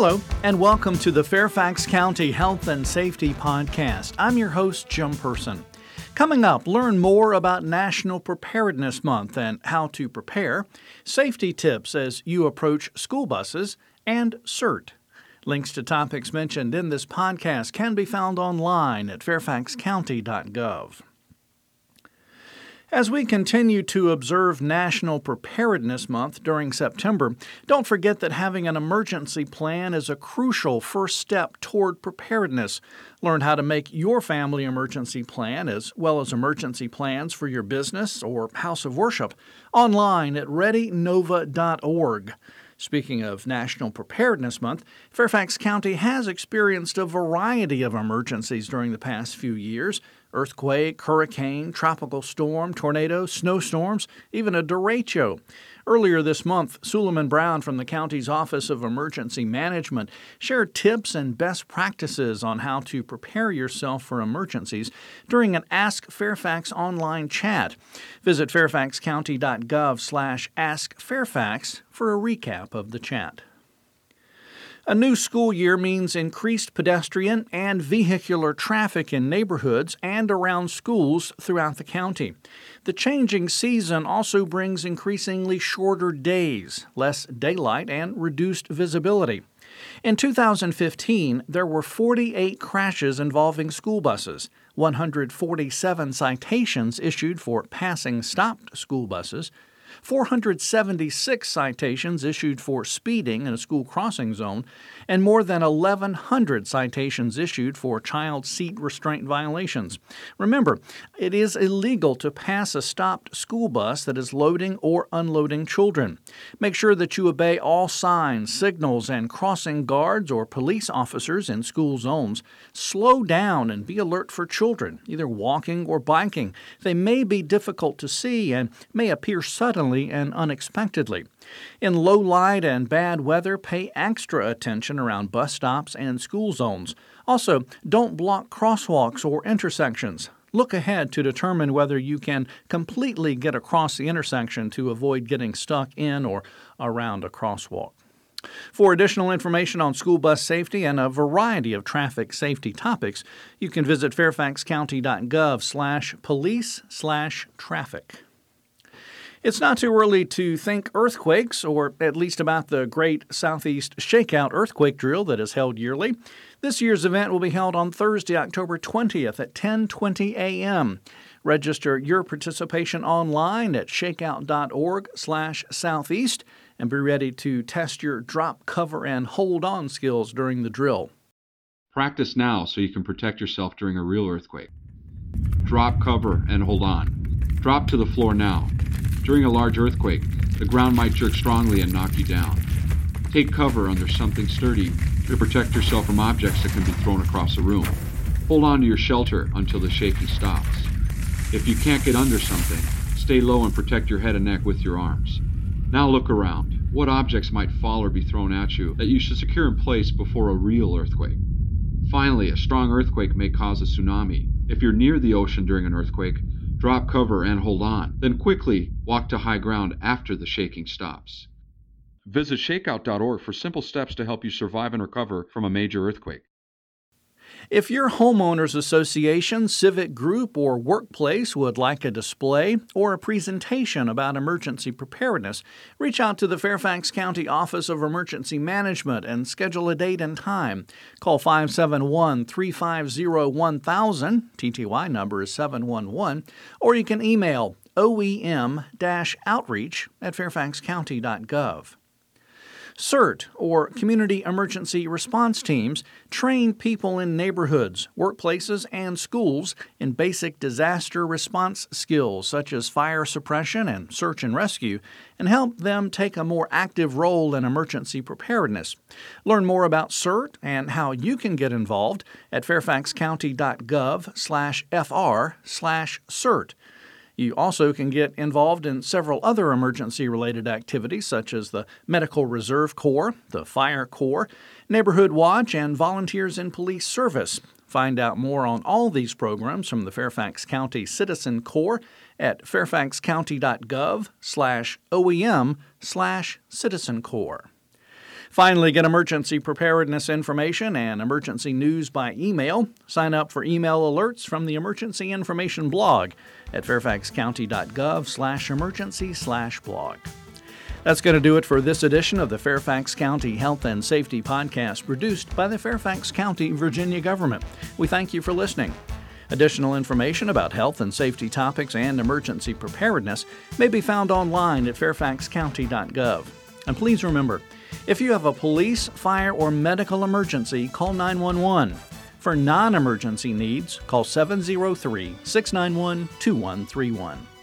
Hello, and welcome to the Fairfax County Health and Safety Podcast. I'm your host, Jim Person. Coming up, learn more about National Preparedness Month and how to prepare, safety tips as you approach school buses, and CERT. Links to topics mentioned in this podcast can be found online at fairfaxcounty.gov. As we continue to observe National Preparedness Month during September, don't forget that having an emergency plan is a crucial first step toward preparedness. Learn how to make your family emergency plan as well as emergency plans for your business or house of worship online at readynova.org. Speaking of National Preparedness Month, Fairfax County has experienced a variety of emergencies during the past few years earthquake, hurricane, tropical storm, tornado, snowstorms, even a derecho. Earlier this month, Sulayman Brown from the county's Office of Emergency Management shared tips and best practices on how to prepare yourself for emergencies during an Ask Fairfax online chat. Visit fairfaxcounty.gov/askfairfax for a recap of the chat. A new school year means increased pedestrian and vehicular traffic in neighborhoods and around schools throughout the county. The changing season also brings increasingly shorter days, less daylight, and reduced visibility. In 2015, there were 48 crashes involving school buses, 147 citations issued for passing stopped school buses, 476 citations issued for speeding in a school crossing zone, and more than 1,100 citations issued for child seat restraint violations. Remember, it is illegal to pass a stopped school bus that is loading or unloading children. Make sure that you obey all signs, signals, and crossing guards or police officers in school zones. Slow down and be alert for children, either walking or biking. They may be difficult to see and may appear suddenly suddenly and unexpectedly. In low light and bad weather, pay extra attention around bus stops and school zones. Also, don't block crosswalks or intersections. Look ahead to determine whether you can completely get across the intersection to avoid getting stuck in or around a crosswalk. For additional information on school bus safety and a variety of traffic safety topics, you can visit fairfaxcounty.gov/police/traffic. It's not too early to think earthquakes, or at least about the Great Southeast Shakeout earthquake drill that is held yearly. This year's event will be held on Thursday, October 20th at 10:20 a.m. Register your participation online at shakeout.org/southeast and be ready to test your drop, cover, and hold on skills during the drill. Practice now so you can protect yourself during a real earthquake. Drop, cover, and hold on. Drop to the floor now. During a large earthquake, the ground might jerk strongly and knock you down. Take cover under something sturdy to protect yourself from objects that can be thrown across a room. Hold on to your shelter until the shaking stops. If you can't get under something, stay low and protect your head and neck with your arms. Now look around. What objects might fall or be thrown at you that you should secure in place before a real earthquake? Finally, a strong earthquake may cause a tsunami. If you're near the ocean during an earthquake, drop cover and hold on. Then quickly walk to high ground after the shaking stops. Visit shakeout.org for simple steps to help you survive and recover from a major earthquake. If your homeowners association, civic group, or workplace would like a display or a presentation about emergency preparedness, reach out to the Fairfax County Office of Emergency Management and schedule a date and time. Call 571 350 1000, TTY number is 711, or you can email oem outreach at fairfaxcounty.gov. CERT, or Community Emergency Response Teams, train people in neighborhoods, workplaces, and schools in basic disaster response skills such as fire suppression and search and rescue, and help them take a more active role in emergency preparedness. Learn more about CERT and how you can get involved at fairfaxcounty.gov/fr/cert. You also can get involved in several other emergency related activities such as the Medical Reserve Corps, the Fire Corps, Neighborhood Watch, and Volunteers in Police Service. Find out more on all these programs from the Fairfax County Citizen Corps at fairfaxcounty.gov slash OEM slash Citizen corps. Finally, get emergency preparedness information and emergency news by email. Sign up for email alerts from the Emergency Information blog at fairfaxcounty.gov/emergency/blog. That's going to do it for this edition of the Fairfax County Health and Safety Podcast, produced by the Fairfax County, Virginia government. We thank you for listening. Additional information about health and safety topics and emergency preparedness may be found online at fairfaxcounty.gov. And please remember, if you have a police, fire, or medical emergency, call 911. For non emergency needs, call 703 691 2131.